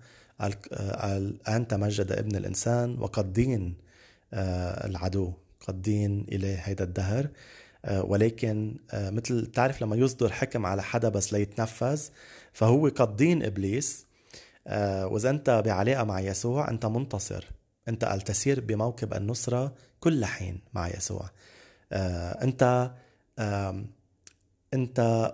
أنت مجد ابن الإنسان وقدين آه، العدو قدين إليه هيدا الدهر. آه، ولكن آه، مثل تعرف لما يصدر حكم على حدا بس ليتنفذ فهو قد دين إبليس. آه، وإذا أنت بعلاقة مع يسوع أنت منتصر. أنت قال تسير بموكب النصرة كل حين مع يسوع. أنت أنت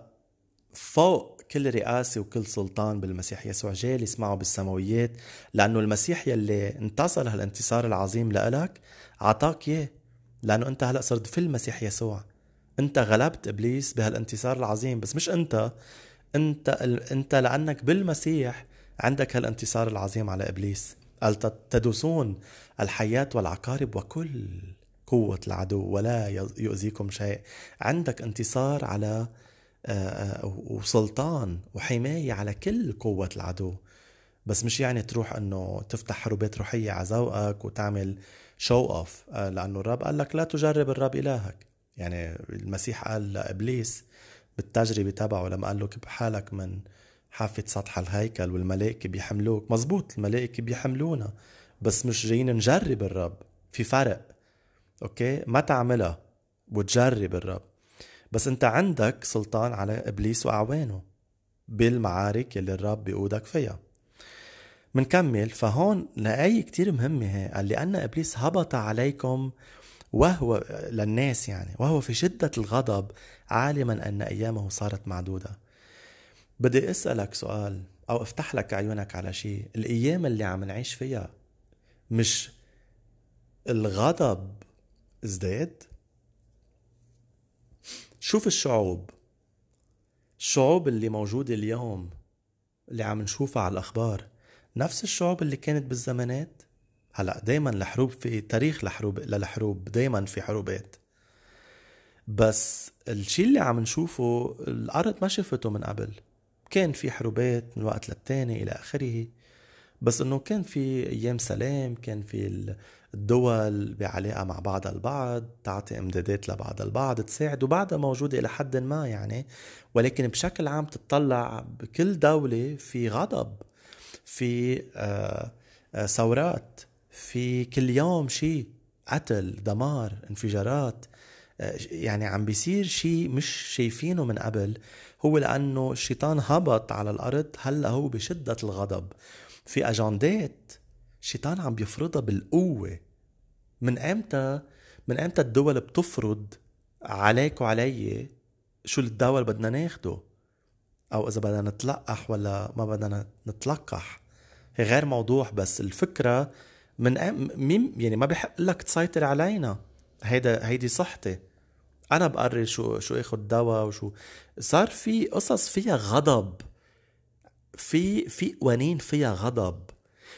فوق كل رئاسة وكل سلطان بالمسيح يسوع جالس معه بالسماويات لأنه المسيح يلي انتصر هالانتصار العظيم لإلك عطاك إياه لأنه أنت هلأ صرت في المسيح يسوع. أنت غلبت إبليس بهالانتصار العظيم بس مش أنت أنت أنت لأنك بالمسيح عندك هالانتصار العظيم على إبليس. قال تدوسون الحياة والعقارب وكل قوة العدو ولا يؤذيكم شيء. عندك انتصار على وسلطان وحماية على كل قوة العدو. بس مش يعني تروح إنه تفتح حروبات روحية على ذوقك وتعمل show off آه، لأنه الرب قال لك لا تجرب الرب إلهك. يعني المسيح قال لإبليس بالتجربة تبعه لما قال له كب حالك من حافة سطح الهيكل والملائكة بيحملوك. مزبوط الملائكة بيحملونا. بس مش جايين نجرب الرب. في فرق. okay؟ ما تعملها وتجرب الرب. بس انت عندك سلطان على إبليس وأعوانه بالمعارك يلي الرب بيقودك فيها. منكمل. فهون لآية كتير مهمة هي. قال لأن إبليس هبط عليكم وهو للناس يعني وهو في شدة الغضب عالما أن أيامه صارت معدودة. بدي أسألك سؤال أو أفتح لك عيونك على شيء. الأيام اللي عم نعيش فيها مش الغضب ازداد شوف الشعوب. الشعوب اللي موجودة اليوم اللي عم نشوفها على الأخبار نفس الشعوب اللي كانت بالزمانات؟ هلأ دايما الحروب في تاريخ الحروب للحروب دايما في حروبات. بس الشيء اللي عم نشوفه الأرض ما شفته من قبل. كان في حروبات من وقت للتاني إلى آخره. بس إنه كان في أيام سلام كان في الدول بعلاقة مع بعضها البعض تعطي امدادات لبعض البعض تساعد وبعدها موجودة إلى حد ما يعني ولكن بشكل عام تطلع بكل دولة في غضب في آه، آه، ثورات في كل يوم شيء قتل دمار انفجارات آه، يعني عم بيصير شيء مش شايفينه من قبل هو لأنه الشيطان هبط على الأرض هلأ هو بشدة الغضب. في أجندات الشيطان عم بيفرضها بالقوة. من أمتى؟ من أمتى الدول بتفرض عليك وعلي شو الدواء اللي بدنا ناخده؟ أو إذا بدنا نتلقح ولا ما بدنا نتلقح. هي غير موضوع بس الفكرة من مين يعني ما بحق لك تسيطر علينا. هيدا هيدي صحتي. أنا بقرر شو شو آخذ دواء وشو. صار في قصص فيها غضب. في في قوانين فيها غضب.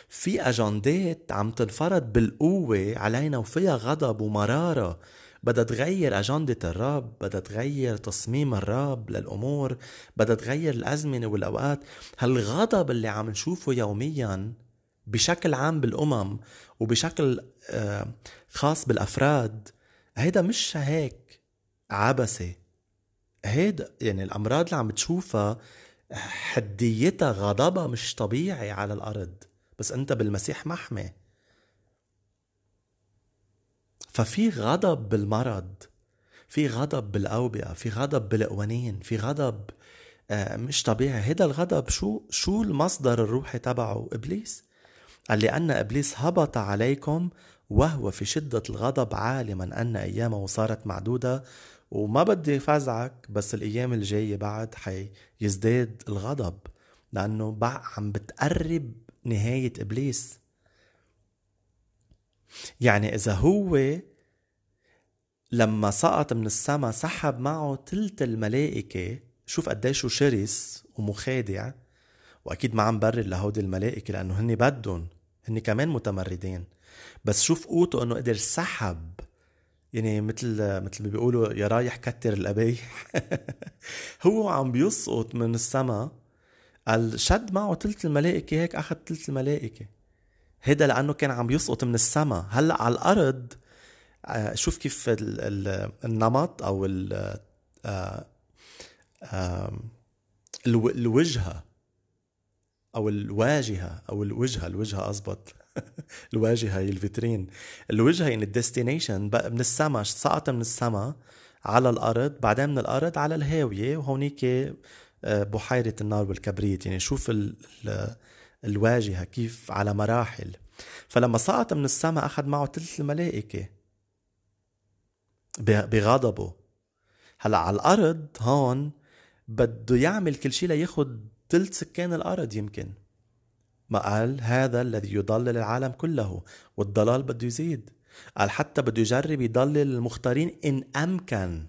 في أجندات عم تنفرض بالقوة علينا وفيها غضب ومرارة. بدها تغير أجندة الرب بدها تغير تصميم الرب للأمور بدها تغير الأزمنة والأوقات. هالغضب اللي عم نشوفه يوميا بشكل عام بالأمم وبشكل آه، خاص بالأفراد هيدا مش هيك عبثي هيدا يعني الأمراض اللي عم تشوفها حديتها غضبها مش طبيعي على الأرض. بس انت بالمسيح محمي. ففي غضب بالمرض في غضب بالأوبئة في غضب بالقوانين في غضب آه، مش طبيعي. هيدا الغضب شو شو المصدر الروحي تبعه؟ إبليس؟ قال لأن إبليس هبط عليكم وهو في شدة الغضب عالما أن أيامه صارت معدودة. وما بدي فزعك بس الأيام الجاية بعد حيزداد الغضب لأنه عم بتقرب نهاية إبليس. يعني إذا هو لما سقط من السما سحب معه تلت الملائكة شوف قديش شرس ومخادع وأكيد ما عم برر لهودي الملائكة لأنه هن بدهم هن كمان متمردين. بس شوف قوته إنه قدر سحب. يعني مثل مثل ما بيقولوا يا رايح كتر القبايح هو عم بيسقط من السما قال شد معه تلت الملائكة هيك أخذ تلت الملائكة. هيدا لأنه كان عم يسقط من السما. هلأ على الأرض آه، شوف كيف النمط أو آه، الوجهة أو الواجهة أو الوجهة الوجهة أزبط. الواجهة هي ال vitrine. الوجهة يعني ال destination من السما سقط من السما على الأرض بعدين من الأرض على الهاوية وهونيك آه، بحيرة النار والكبريت. يعني شوف ال ال الواجهة كيف على مراحل. فلما سقط من السما أخذ معه ثلث الملائكة. بغضبه. هلأ على الأرض هون بده يعمل كل شيء لياخد ثلث سكان الأرض يمكن. ما قال هذا الذي يضلل العالم كله والضلال بده يزيد. قال حتى بده يجرب يضلل المختارين إن أمكن.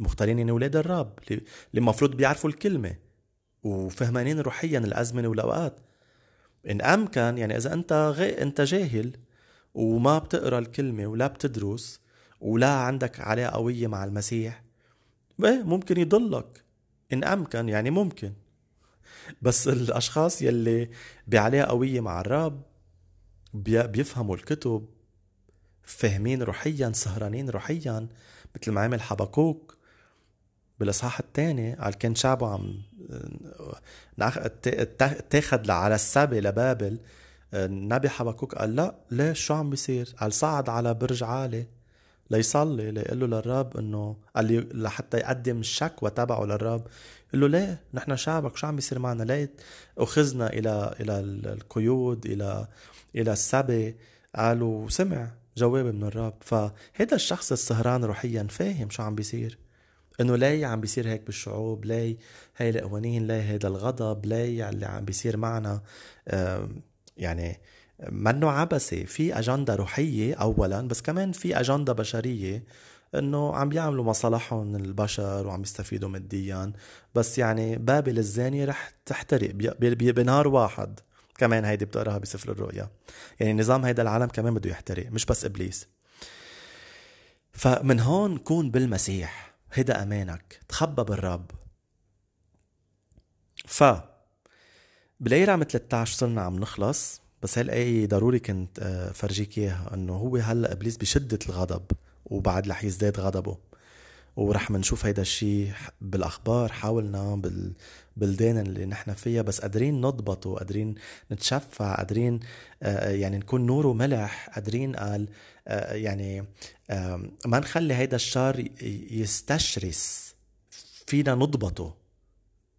المختارين يعني أولاد الرب اللي المفروض بيعرفوا الكلمة وفهمانين روحيا الأزمنة والأوقات إن أمكن يعني إذا أنت غي... أنت جاهل وما بتقرأ الكلمة ولا بتدرس ولا عندك علاقة قوية مع المسيح إيه ممكن يضلك. إن أمكن يعني ممكن. بس الأشخاص يلي بعلاقة قوية مع الرب بيفهموا الكتب فاهمين روحيا سهرانين روحيا مثل ما عمل حبكوك بالاصحاح الثاني قال كان شعبه عم تاخد على السبي لبابل النبي حبكوك قال لا ليش شو عم بيصير؟ قال صعد على برج عالي ليصلي ليقول له للرب إنه قال لي لحتى يقدم الشكوى تبعه للرب. قال له ليه نحن شعبك شو عم بيصير معنا؟ ليه أخذنا إلى إلى القيود إلى إلى السبي. قالوا سمع جواب من الرب. فهذا الشخص السهران روحيا فاهم شو عم بيصير. إنه ليه عم بيصير هيك بالشعوب ليه هاي القوانين ليه هذا الغضب ليه اللي عم بيصير معنا. يعني منه عبثي. في أجندة روحية أولا بس كمان في أجندة بشرية إنه عم بيعملوا مصالحهم البشر وعم يستفيدوا ماديا. بس يعني بابل الزانية رح تحترق بنهار واحد كمان هيدي بتقراها بسفر الرؤيا. يعني نظام هيدا العالم كمان بده يحترق مش بس إبليس. فمن هون كون بالمسيح. هيدا أمانك تخبى بالرب. ف بالآية رقم 13 صرنا عم نخلص بس هالآية ضروري كنت آه، فرجيك إياها إنه هو هلأ إبليس بشدة الغضب وبعد رح يزداد غضبه. ورح منشوف هيدا الشيء بالأخبار حولنا بالبلدان اللي نحن فيها بس قادرين نضبطه قادرين نتشفع قادرين آه، يعني نكون نور وملح قادرين قال آه، يعني ما نخلي هيدا الشر يستشرس. فينا نضبطه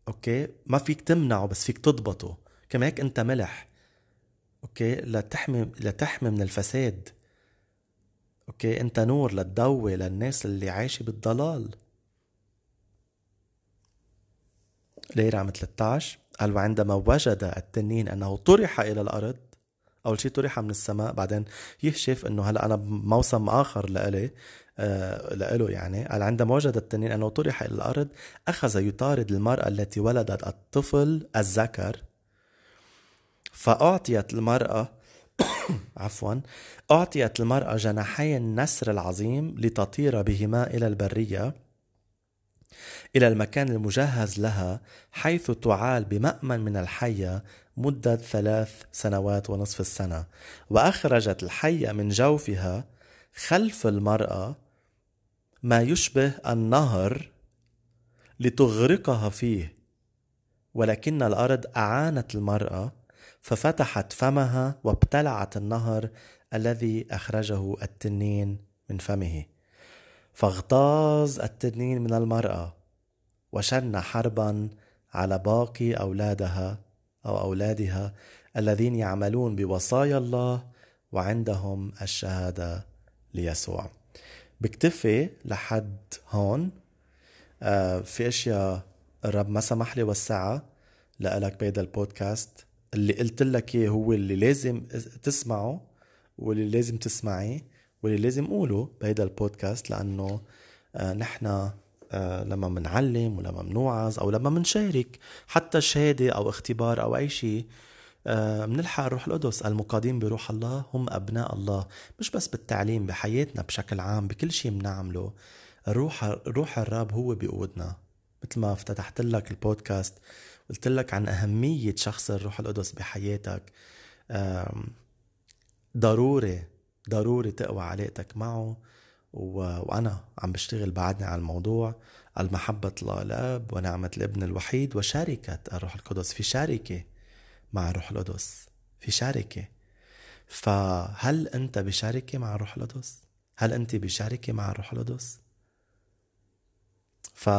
okay؟ ما فيك تمنعه بس فيك تضبطه. كما هيك أنت ملح okay؟ لتحمي لتحمي من الفساد. okay؟ أنت نور لتضوي للناس اللي عايشة بالضلال. ليه رقم 13 قال وعندما وجد التنين أنه طرح إلى الأرض أول شيء طرح من السماء بعدين يكشف إنه هلأ أنا بموسم آخر لإلي آه لإله يعني. قال عندما وجد التنين إنه طرح إلى الأرض أخذ يطارد المرأة التي ولدت الطفل الذكر. فأعطيت المرأة عفوا أعطيت المرأة جناحي النسر العظيم لتطير بهما إلى البرية إلى المكان المجهز لها حيث تعال بمأمن من الحية مدة ثلاث سنوات ونصف السنة وأخرجت الحية من جوفها خلف المرأة ما يشبه النهر لتغرقها فيه ولكن الأرض أعانت المرأة ففتحت فمها وابتلعت النهر الذي أخرجه التنين من فمه. فاغتاظ التنين من المرأة وشن حربا على باقي أولادها أو أولادها الذين يعملون بوصايا الله وعندهم الشهادة ليسوع. بكتفي لحد هون آه في أشياء الرب ما سمح لي وسعها لك بهيدا البودكاست. اللي قلت لك إياه هو اللي لازم تسمعه واللي لازم تسمعيه واللي لازم أقوله بهيدا البودكاست لأنه آه نحن لما منعلم ولما منوعظ أو لما منشارك حتى شهادة أو اختبار أو أي شيء آه منلحق الروح القدس المقادين بروح الله هم أبناء الله مش بس بالتعليم بحياتنا بشكل عام بكل شيء بنعمله روح روح الرب هو بيقودنا مثل ما افتتحت لك البودكاست قلت لك عن أهمية شخص الروح القدس بحياتك. ضروري ضروري تقوى علاقتك معه. وأنا عم بشتغل بعدني على الموضوع المحبة الله الأب ونعمة الابن الوحيد وشركة الروح القدس في شركة مع الروح القدس في شركة فهل أنت بشركة مع الروح القدس؟ هل أنت بشركة مع الروح القدس؟ ف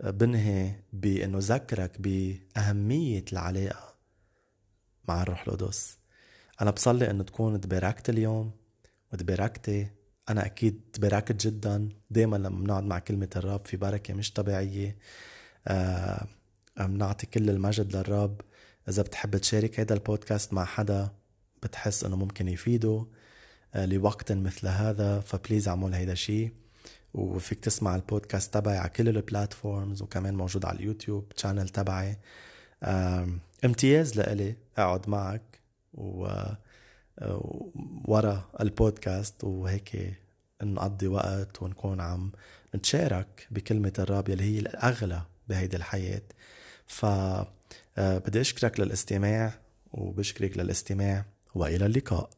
بنهي بأنه ذكرك بأهمية العلاقة مع الروح القدس أنا بصلي انه تكون تباركت اليوم وتباركتي أنا أكيد تباركت جدا. دائما لما بنقعد مع كلمة الرب في بركة مش طبيعية. آه بنعطي كل المجد للرب إذا بتحب تشارك هذا البودكاست مع حدا بتحس إنه ممكن يفيده آه لوقت مثل هذا ف please اعمل هيدا الشيء وفيك تسمع البودكاست تبعي على كل ال platforms وكمان موجود على اليوتيوب channel تبعي. امتياز لإلي أقعد معك و ورا البودكاست وهيك نقضي وقت ونكون عم نتشارك بكلمة الرب يلي هي الأغلى بهيدي الحياة. ف بدي أشكرك للاستماع وبشكرك للاستماع وإلى اللقاء.